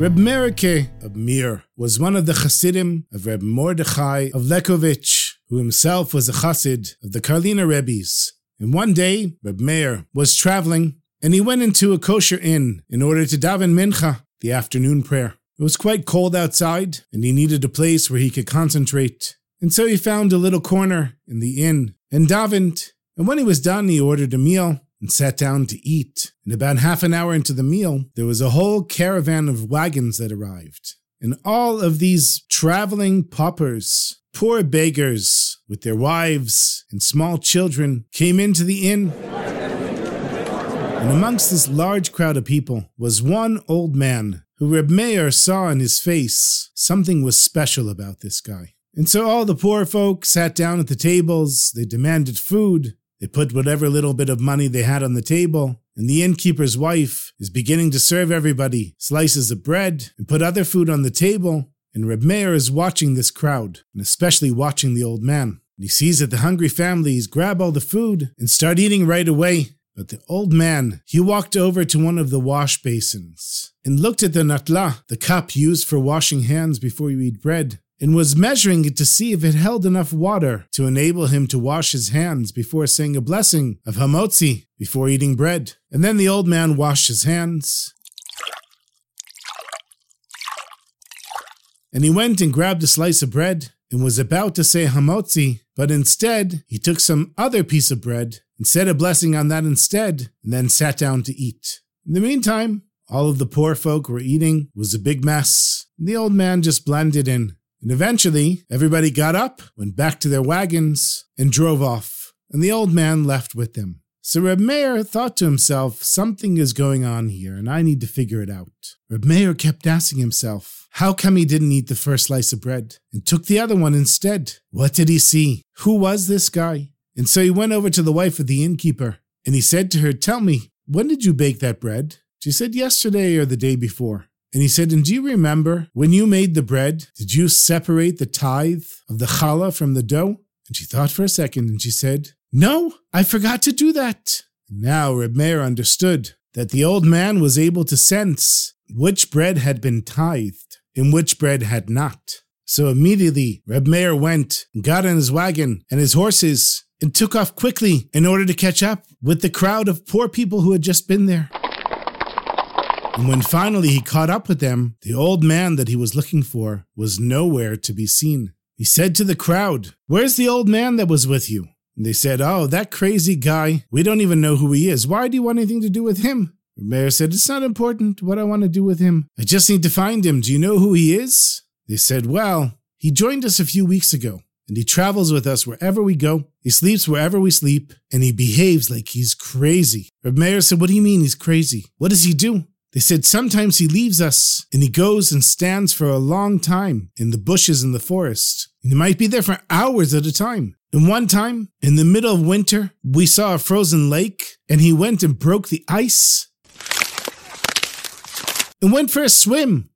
Reb Meirke of Mir was one of the Hasidim of Reb Mordechai of Lekovich, who himself was a Chassid of the Karliner Rebbes. And one day, Reb Meir was traveling, and he went into a kosher inn in order to daven mincha, the afternoon prayer. It was quite cold outside, and he needed a place where he could concentrate. And so he found a little corner in the inn and davened. And when he was done, he ordered a meal and sat down to eat. And about half an hour into the meal, there was a whole caravan of wagons that arrived. And all of these traveling paupers, poor beggars with their wives and small children, came into the inn. And amongst this large crowd of people was one old man who Reb Meir saw in his face something was special about this guy. And so all the poor folk sat down at the tables, they demanded food, they put whatever little bit of money they had on the table, and the innkeeper's wife is beginning to serve everybody slices of bread and put other food on the table. And Reb Meir is watching this crowd, and especially watching the old man. And he sees that the hungry families grab all the food and start eating right away. But the old man, he walked over to one of the wash basins and looked at the natla, the cup used for washing hands before you eat bread, and was measuring it to see if it held enough water to enable him to wash his hands before saying a blessing of hamotzi before eating bread. And then the old man washed his hands. And he went and grabbed a slice of bread and was about to say hamotzi, but instead he took some other piece of bread and said a blessing on that instead, and then sat down to eat. In the meantime, all of the poor folk were eating, was a big mess, and the old man just blended in. And eventually, everybody got up, went back to their wagons, and drove off, and the old man left with them. So Reb Meir thought to himself, something is going on here, and I need to figure it out. Reb Meir kept asking himself, how come he didn't eat the first slice of bread and took the other one instead? What did he see? Who was this guy? And so he went over to the wife of the innkeeper, and he said to her, Tell me, when did you bake that bread? She said, Yesterday or the day before. And he said, And do you remember when you made the bread, did you separate the tithe of the challah from the dough? And she thought for a second and she said, No, I forgot to do that. Now Reb Meir understood that the old man was able to sense which bread had been tithed and which bread had not. So immediately Reb Meir went got on his wagon and his horses and took off quickly in order to catch up with the crowd of poor people who had just been there. And when finally he caught up with them, the old man that he was looking for was nowhere to be seen. He said to the crowd, Where's the old man that was with you? And they said, Oh, that crazy guy. We don't even know who he is. Why do you want anything to do with him? The mayor said, It's not important what I want to do with him. I just need to find him. Do you know who he is? They said, Well, he joined us a few weeks ago, and he travels with us wherever we go. He sleeps wherever we sleep, and he behaves like he's crazy. Reb Meir said, What do you mean he's crazy? What does he do? They said sometimes he leaves us and he goes and stands for a long time in the bushes in the forest. And he might be there for hours at a time. And one time, in the middle of winter, we saw a frozen lake and he went and broke the ice and went for a swim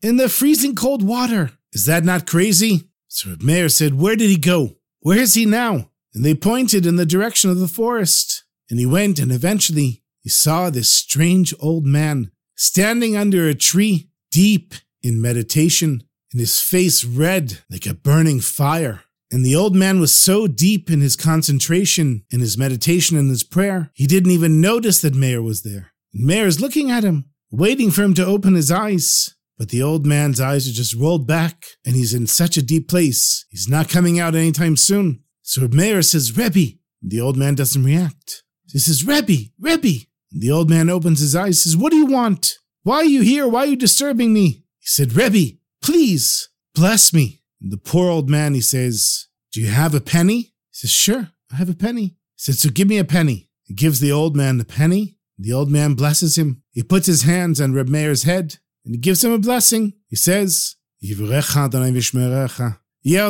in the freezing cold water. Is that not crazy? So Reb Meir said, Where did he go? Where is he now? And they pointed in the direction of the forest. And he went, and eventually he saw this strange old man standing under a tree, deep in meditation, and his face red like a burning fire. And the old man was so deep in his concentration, in his meditation, and his prayer, he didn't even notice that Meir was there. And Meir is looking at him, waiting for him to open his eyes. But the old man's eyes are just rolled back, and he's in such a deep place. He's not coming out anytime soon. So Meir says, Rebbe. The old man doesn't react. He says, Rebbe, Rebbe. The old man opens his eyes, says, What do you want? Why are you here? Why are you disturbing me? He said, Rebbe, please bless me. And the poor old man, he says, Do you have a penny? He says, Sure, I have a penny. He said, So give me a penny. He gives the old man the penny, The old man blesses him. He puts his hands on Reb Meir's head and he gives him a blessing. He says, Yivrecha Adonai Yeh.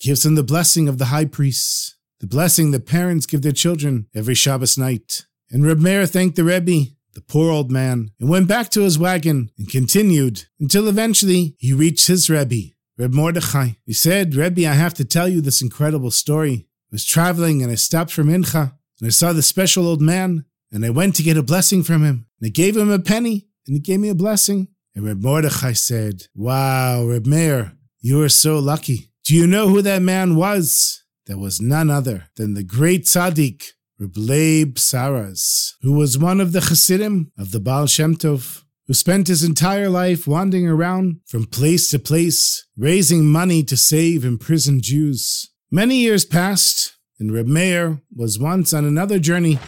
Gives him the blessing of the high priests, the blessing that parents give their children every Shabbos night. And Reb Meir thanked the Rebbe, the poor old man, and went back to his wagon and continued until eventually he reached his Rebbe, Reb Mordechai. He said, Rebbe, I have to tell you this incredible story. I was traveling and I stopped for Mincha and I saw the special old man and I went to get a blessing from him. And I gave him a penny and he gave me a blessing. And Reb Mordechai said, Wow, Reb Meir, you are so lucky. Do you know who that man was? That was none other than the great tzaddik, Reb Leib Saras, who was one of the Hasidim of the Baal Shem Tov, who spent his entire life wandering around from place to place, raising money to save imprisoned Jews. Many years passed, and Reb Meir was once on another journey,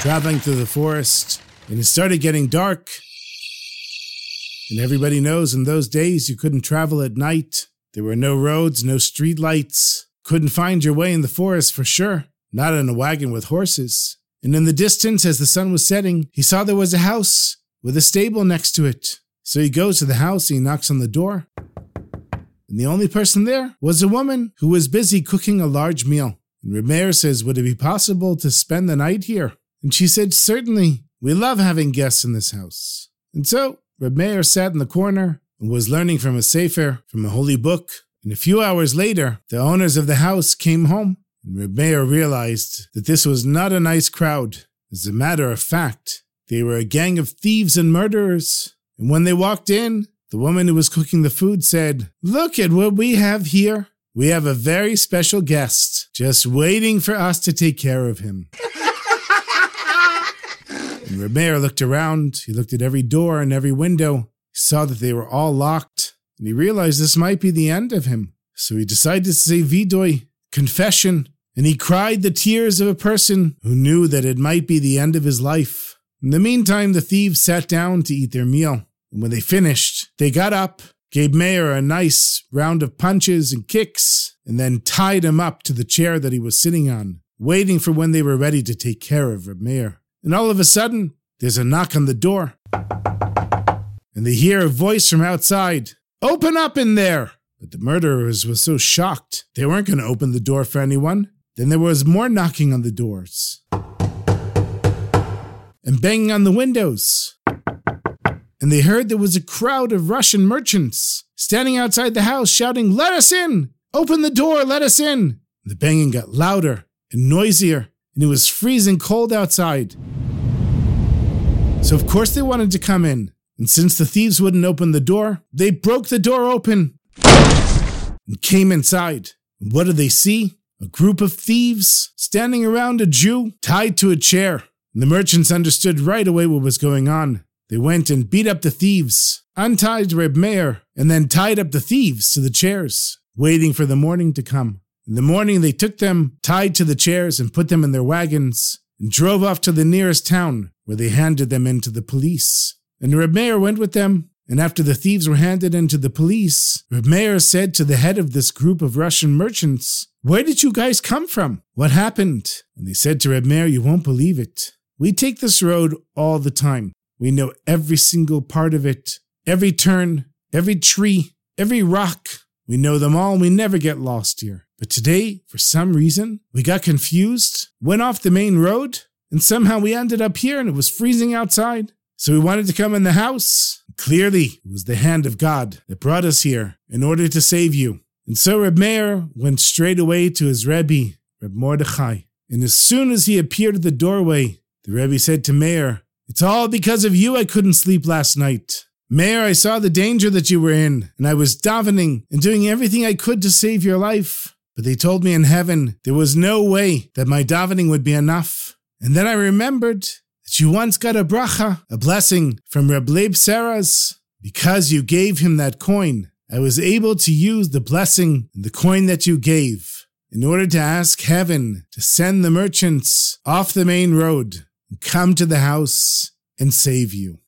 traveling through the forest, and it started getting dark. And everybody knows in those days you couldn't travel at night. There were no roads, no street lights. Couldn't find your way in the forest for sure, not in a wagon with horses. And in the distance, as the sun was setting, he saw there was a house with a stable next to it. So he goes to the house, he knocks on the door and the only person there was a woman who was busy cooking a large meal. And Reb Meir says, Would it be possible to spend the night here? And she said, Certainly. We love having guests in this house. And so Reb Meir sat in the corner and was learning from a sefer, from a holy book. And a few hours later, the owners of the house came home. And Reb Meir realized that this was not a nice crowd. As a matter of fact, they were a gang of thieves and murderers. And when they walked in, the woman who was cooking the food said, Look at what we have here. We have a very special guest, just waiting for us to take care of him. And Reb looked around. He looked at every door and every window. He saw that they were all locked, and he realized this might be the end of him. So he decided to say vidoy, confession, and he cried the tears of a person who knew that it might be the end of his life. In the meantime, the thieves sat down to eat their meal. And when they finished, they got up, gave Meir a nice round of punches and kicks, and then tied him up to the chair that he was sitting on, waiting for when they were ready to take care of Meir. And all of a sudden, there's a knock on the door. And they hear a voice from outside Open up in there! But the murderers were so shocked, they weren't going to open the door for anyone. Then there was more knocking on the doors and banging on the windows and they heard there was a crowd of Russian merchants standing outside the house shouting, Let us in! Open the door, let us in! And The banging got louder and noisier, and it was freezing cold outside. So, of course, they wanted to come in. And since the thieves wouldn't open the door, they broke the door open and came inside. What did they see? A group of thieves standing around a Jew tied to a chair. And the merchants understood right away what was going on. They went and beat up the thieves, untied Reb Meir, and then tied up the thieves to the chairs, waiting for the morning to come. In the morning, they took them, tied to the chairs, and put them in their wagons, and drove off to the nearest town, where they handed them in to the police. And Reb Meir went with them, and after the thieves were handed in to the police, Reb Meir said to the head of this group of Russian merchants, Where did you guys come from? What happened? And they said to Reb Meir, You won't believe it. We take this road all the time. We know every single part of it, every turn, every tree, every rock. We know them all we never get lost here. But today, for some reason, we got confused, went off the main road, and somehow we ended up here and it was freezing outside. So we wanted to come in the house. Clearly, it was the hand of God that brought us here in order to save you. And so Reb Meir went straight away to his Rebbe, Reb Mordechai. And as soon as he appeared at the doorway, the Rebbe said to Meir, it's all because of you I couldn't sleep last night. Meir, I saw the danger that you were in, and I was davening and doing everything I could to save your life. But they told me in heaven there was no way that my davening would be enough. And then I remembered that you once got a bracha, a blessing from Reb Leib Saras. Because you gave him that coin, I was able to use the blessing and the coin that you gave in order to ask heaven to send the merchants off the main road and come to the house and save you.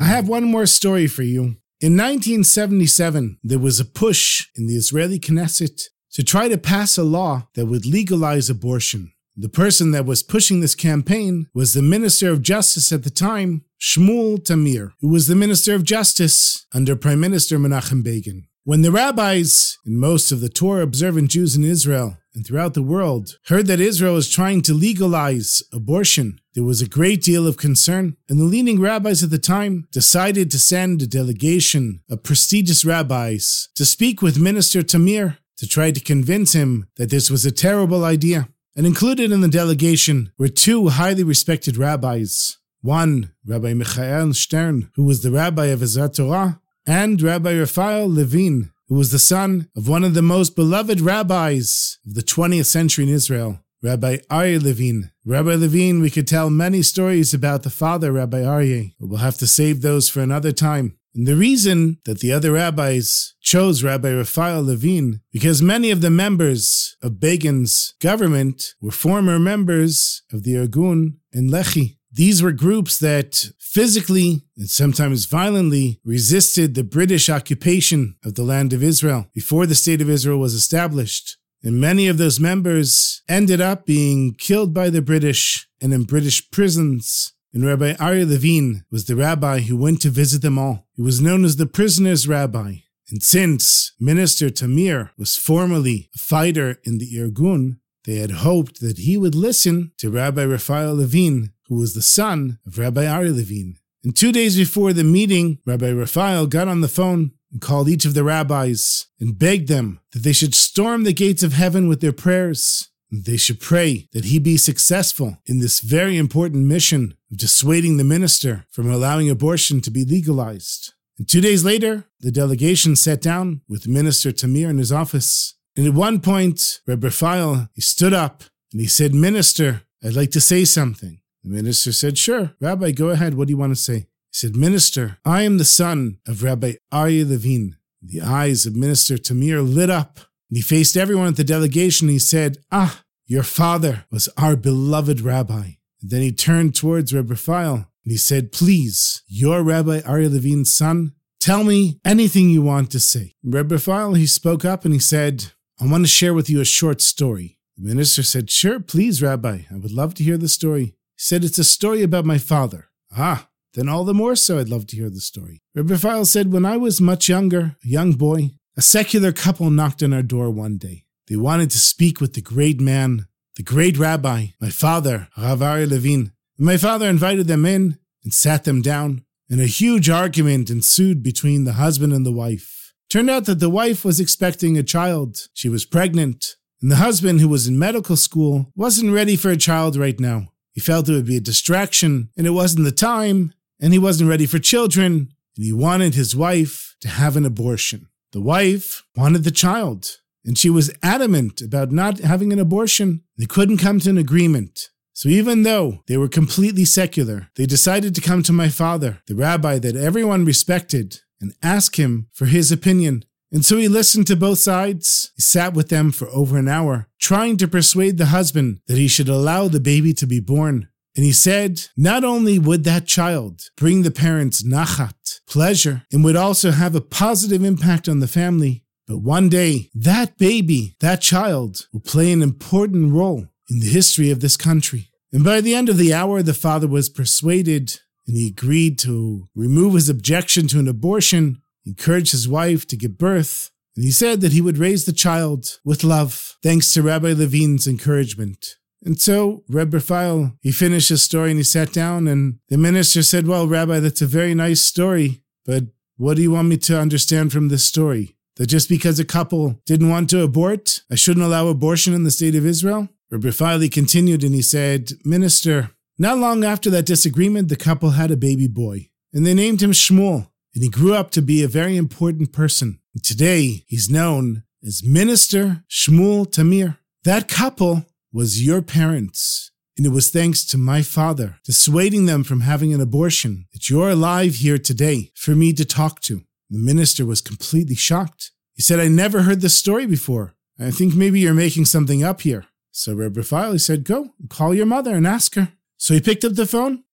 I have one more story for you. In 1977, there was a push in the Israeli Knesset to try to pass a law that would legalize abortion. The person that was pushing this campaign was the Minister of Justice at the time, Shmuel Tamir, who was the Minister of Justice under Prime Minister Menachem Begin. When the rabbis and most of the Torah observant Jews in Israel and throughout the world heard that Israel was trying to legalize abortion, there was a great deal of concern, and the leading rabbis at the time decided to send a delegation of prestigious rabbis to speak with Minister Tamir to try to convince him that this was a terrible idea. And included in the delegation were two highly respected rabbis. One, Rabbi Michael Stern, who was the rabbi of Ezrat Torah, and Rabbi Raphael Levin, who was the son of one of the most beloved rabbis of the 20th century in Israel, Rabbi Aryeh Levin. Rabbi Levin, we could tell many stories about the father, Rabbi Aryeh, but we'll have to save those for another time. And the reason that the other rabbis chose Rabbi Raphael Levin, because many of the members of Begin's government were former members of the Irgun and Lehi. These were groups that physically and sometimes violently resisted the British occupation of the land of Israel before the state of Israel was established. And many of those members ended up being killed by the British and in British prisons. And Rabbi Aryeh Levin was the rabbi who went to visit them all. He was known as the prisoner's rabbi. And since Minister Tamir was formerly a fighter in the Irgun, they had hoped that he would listen to Rabbi Raphael Levin who was the son of Rabbi Aryeh Levin. And two days before the meeting, Rabbi Raphael got on the phone and called each of the rabbis and begged them that they should storm the gates of heaven with their prayers. They should pray that he be successful in this very important mission of dissuading the minister from allowing abortion to be legalized. And two days later, the delegation sat down with Minister Tamir in his office. And at one point, Rabbi Raphael, he stood up and he said, Minister, I'd like to say something. The minister said, Sure, Rabbi, go ahead. What do you want to say? He said, Minister, I am the son of Rabbi Aryeh Levin. The eyes of Minister Tamir lit up, and he faced everyone at the delegation. He said, Ah, your father was our beloved rabbi. And then he turned towards Rabbi Raphael and he said, Please, your Rabbi Aryeh Levin's son, tell me anything you want to say. Rabbi Raphael, he spoke up and he said, I want to share with you a short story. The minister said, Sure, please, Rabbi. I would love to hear the story. He said, It's a story about my father. Ah, then all the more so I'd love to hear the story. Rabbi Raphael said, When I was much younger, a young boy, a secular couple knocked on our door one day. They wanted to speak with the great man, the great rabbi, my father, Rav Levin. And my father invited them in and sat them down, and a huge argument ensued between the husband and the wife. Turned out that the wife was expecting a child. She was pregnant. And the husband, who was in medical school, wasn't ready for a child right now. He felt it would be a distraction, and it wasn't the time, and he wasn't ready for children, and he wanted his wife to have an abortion. The wife wanted the child, and she was adamant about not having an abortion. They couldn't come to an agreement. So even though they were completely secular, they decided to come to my father, the rabbi that everyone respected, and ask him for his opinion. And so he listened to both sides. He sat with them for over an hour, trying to persuade the husband that he should allow the baby to be born. And he said, not only would that child bring the parents nachat, pleasure, and would also have a positive impact on the family, but one day that baby, that child, will play an important role in the history of this country. And by the end of the hour, the father was persuaded and he agreed to remove his objection to an abortion encouraged his wife to give birth, and he said that he would raise the child with love, thanks to Rabbi Levin's encouragement. And so, Rabbi Raphael, he finished his story and he sat down, and the minister said, Well, Rabbi, that's a very nice story, but what do you want me to understand from this story? That just because a couple didn't want to abort, I shouldn't allow abortion in the state of Israel? Rabbi Raphael continued and he said, Minister, not long after that disagreement, the couple had a baby boy, and they named him Shmuel and he grew up to be a very important person. And today, he's known as Minister Shmuel Tamir. That couple was your parents, and it was thanks to my father dissuading them from having an abortion that you're alive here today for me to talk to. The minister was completely shocked. He said, I never heard this story before. I think maybe you're making something up here. So Reb Raphael said, Go, call your mother and ask her. So he picked up the phone,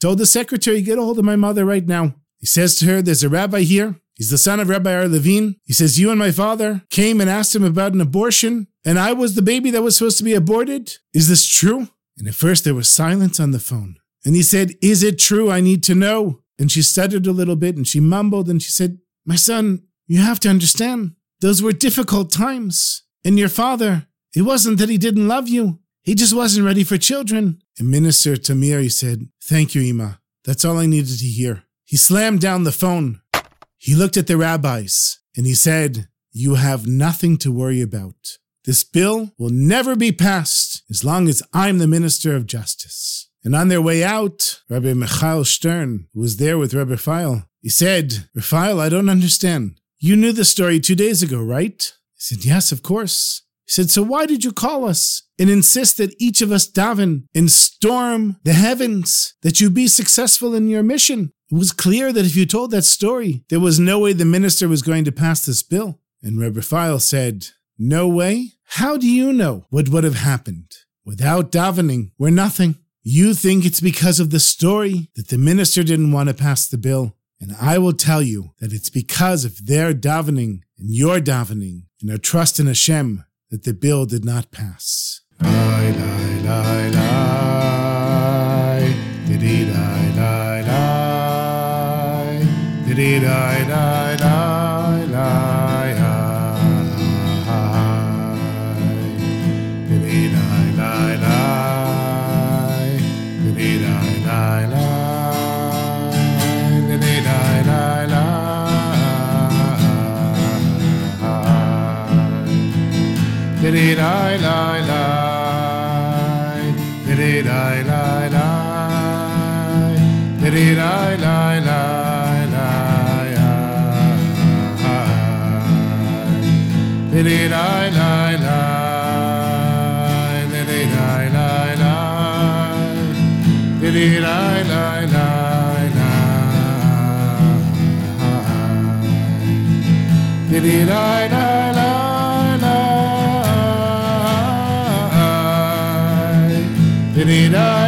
told the secretary, Get a hold of my mother right now. He says to her, There's a rabbi here. He's the son of Rabbi Aryeh Levin. He says, You and my father came and asked him about an abortion, and I was the baby that was supposed to be aborted. Is this true? And at first there was silence on the phone. And he said, Is it true? I need to know. And she stuttered a little bit and she mumbled and she said, My son, you have to understand, those were difficult times. And your father, it wasn't that he didn't love you, he just wasn't ready for children. And Minister Tamir, he said, Thank you, Ima. That's all I needed to hear. He slammed down the phone. He looked at the rabbis and he said, You have nothing to worry about. This bill will never be passed as long as I'm the Minister of Justice. And on their way out, Rabbi Michael Stern, who was there with Rabbi Raphael, he said, Raphael, I don't understand. You knew the story two days ago, right? He said, Yes, of course. He said, So why did you call us and insist that each of us daven and storm the heavens, that you be successful in your mission? It was clear that if you told that story, there was no way the minister was going to pass this bill. And Rabbi Raphael said, No way? How do you know what would have happened? Without davening, we're nothing. You think it's because of the story that the minister didn't want to pass the bill. And I will tell you that it's because of their davening and your davening and our trust in Hashem that the bill did not pass. Lie, lie, lie, lie. Diddy, lie, lie, lie. Diddy, lie, lie, lie. Diddy, lie, lie, lie. Diddy, lie, lie, lie, Diddy, lie,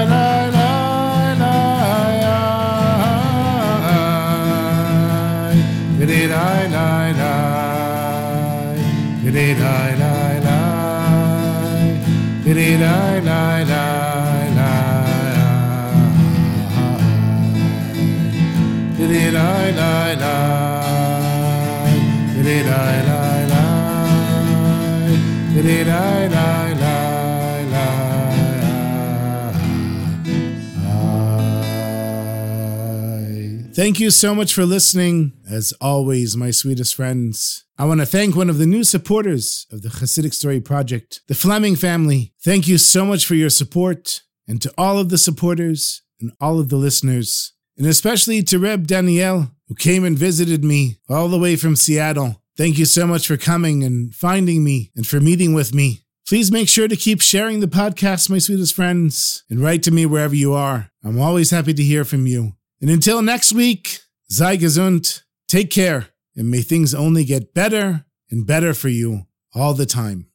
Thank you so much for listening. As always, my sweetest friends. I want to thank one of the new supporters of the Hasidic Story Project, the Fleming family. Thank you so much for your support, and to all of the supporters and all of the listeners, and especially to Reb Danielle, who came and visited me all the way from Seattle. Thank you so much for coming and finding me and for meeting with me. Please make sure to keep sharing the podcast, my sweetest friends, and write to me wherever you are. I'm always happy to hear from you. And until next week, sei take care, and may things only get better and better for you all the time.